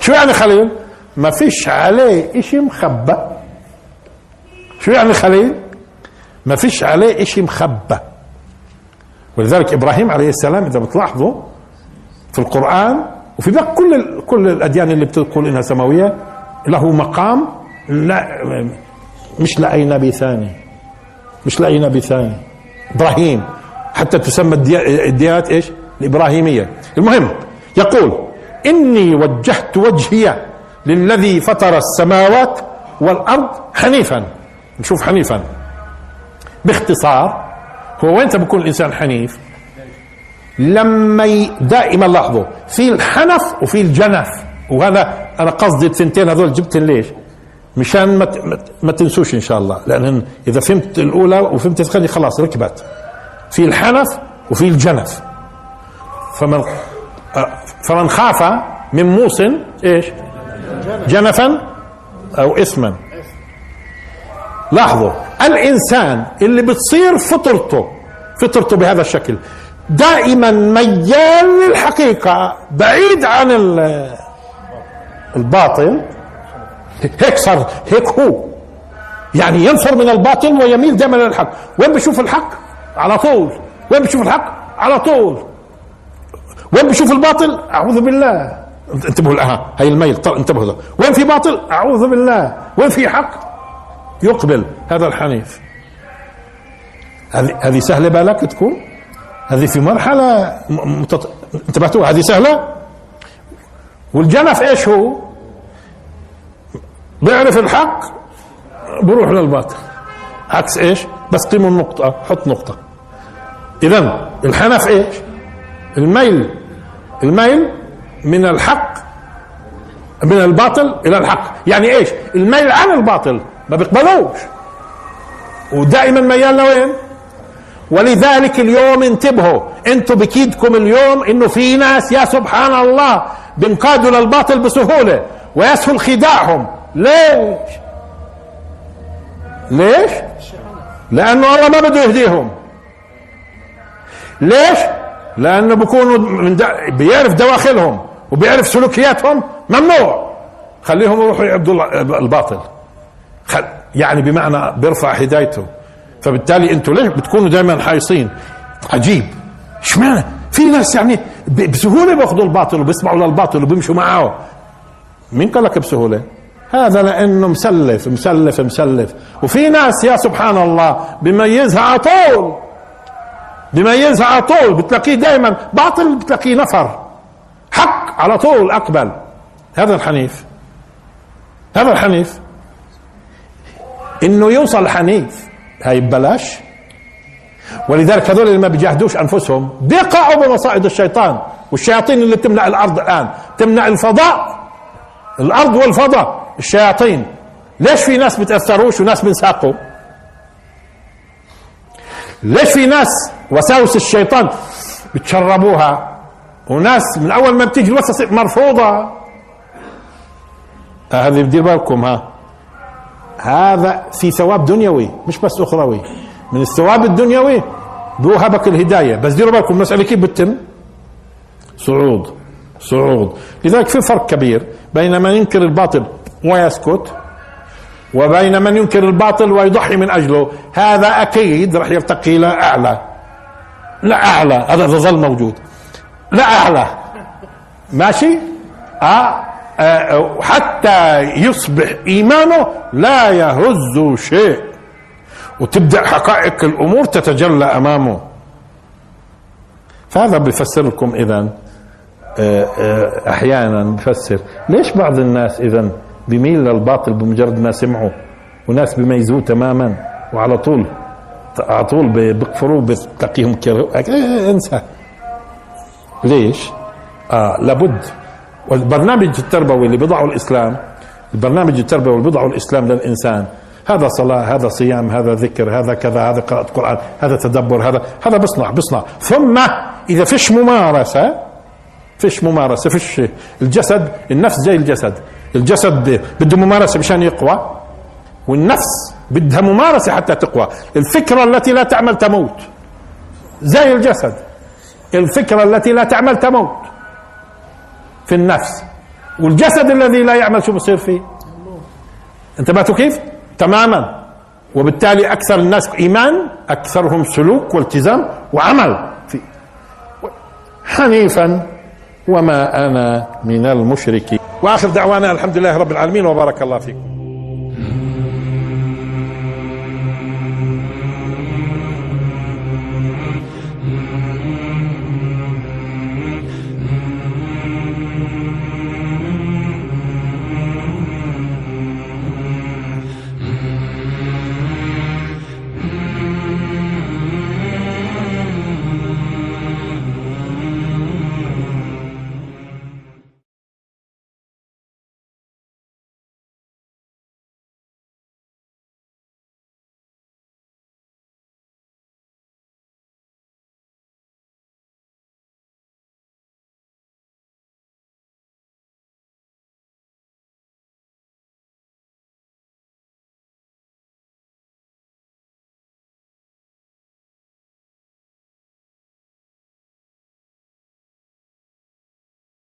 Speaker 1: شو يعني خليل ما فيش عليه اشي مخبى شو يعني خليل ما فيش عليه اشي مخبى ولذلك ابراهيم عليه السلام اذا بتلاحظوا في القران وفي ذاك كل كل الاديان اللي بتقول انها سماويه له مقام لا مش لاي نبي ثاني مش لاي نبي ثاني ابراهيم حتى تسمى الديانات ايش؟ الابراهيميه المهم يقول إني وجهت وجهي للذي فطر السماوات والأرض حنيفا نشوف حنيفا باختصار هو وين بكون الإنسان حنيف لما ي... دائما لاحظوا في الحنف وفي الجنف وهذا انا قصدي الثنتين هذول جبتهم ليش؟ مشان ما ما تنسوش ان شاء الله لان اذا فهمت الاولى وفهمت الثانيه خلاص ركبت في الحنف وفي الجنف فمن فمن خاف من موص ايش جنفا او اثما لاحظوا الانسان اللي بتصير فطرته فطرته بهذا الشكل دائما ميال للحقيقة بعيد عن الباطل هيك صار هيك هو يعني ينفر من الباطل ويميل دائما للحق وين بشوف الحق على طول وين بشوف الحق على طول وين بشوف الباطل اعوذ بالله انتبهوا لها هي الميل انتبهوا ده. وين في باطل اعوذ بالله وين في حق يقبل هذا الحنيف هذه هذه سهله بالك تكون هذه في مرحله متط... انتبهتوا هذه سهله والجنف ايش هو بيعرف الحق بروح للباطل عكس ايش بس قيموا النقطه حط نقطه اذا الحنف ايش الميل الميل من الحق من الباطل الى الحق يعني ايش الميل عن الباطل ما بيقبلوش ودائما ميال لوين ولذلك اليوم انتبهوا انتوا بكيدكم اليوم انه في ناس يا سبحان الله بينقادوا للباطل بسهوله ويسهل خداعهم ليش ليش لانه الله ما بده يهديهم ليش لانه بيكونوا من دا بيعرف دواخلهم وبيعرف سلوكياتهم ممنوع خليهم يروحوا يعبدوا الباطل خل يعني بمعنى بيرفع هدايته فبالتالي انتوا ليش بتكونوا دائما حايصين عجيب اشمعنى في ناس يعني بسهوله بياخذوا الباطل وبيسمعوا للباطل وبيمشوا معه مين قال لك بسهوله هذا لانه مسلف مسلف مسلف وفي ناس يا سبحان الله بميزها على طول بما ينزع على طول بتلاقيه دائما باطل بتلاقيه نفر حق على طول اقبل هذا الحنيف هذا الحنيف انه يوصل حنيف هاي ببلاش ولذلك هذول اللي ما بيجاهدوش انفسهم بيقعوا بمصائد الشيطان والشياطين اللي بتملا الارض الان تمنع الفضاء الارض والفضاء الشياطين ليش في ناس بتاثروش وناس بنساقوا ليش في ناس وساوس الشيطان بتشربوها وناس من اول ما بتيجي الوسوسه مرفوضه آه، هذه بدي بالكم ها هذا في ثواب دنيوي مش بس اخروي من الثواب الدنيوي بوهبك الهدايه بس ديروا بالكم المساله كيف بتتم صعود صعود لذلك في فرق كبير بين من ينكر الباطل ويسكت وبين من ينكر الباطل ويضحي من اجله هذا اكيد راح يرتقي الى اعلى لا اعلى هذا ظل موجود لا اعلى ماشي آه آه حتى يصبح ايمانه لا يهز شيء وتبدا حقائق الامور تتجلى امامه فهذا بيفسر لكم اذا آه، آه، احيانا بفسر ليش بعض الناس اذا بميل للباطل بمجرد ما سمعوا وناس بيميزوه تماما وعلى طول على طول بيقفروا بتلاقيهم كرهوا إيه، إيه، انسى ليش؟ آه لابد والبرنامج التربوي اللي بيضعه الاسلام البرنامج التربوي اللي بيضعه الاسلام للانسان هذا صلاة هذا صيام هذا ذكر هذا كذا هذا قراءة قرآن هذا تدبر هذا هذا بصنع بصنع ثم إذا فيش ممارسة فيش ممارسة فيش الجسد النفس زي الجسد الجسد بده ممارسة مشان يقوى والنفس بدها ممارسة حتى تقوى الفكرة التي لا تعمل تموت زي الجسد الفكرة التي لا تعمل تموت في النفس والجسد الذي لا يعمل شو بصير فيه انتبهتوا كيف تماما وبالتالي أكثر الناس إيمان أكثرهم سلوك والتزام وعمل فيه حنيفا وما أنا من المشركين وآخر دعوانا الحمد لله رب العالمين وبارك الله فيكم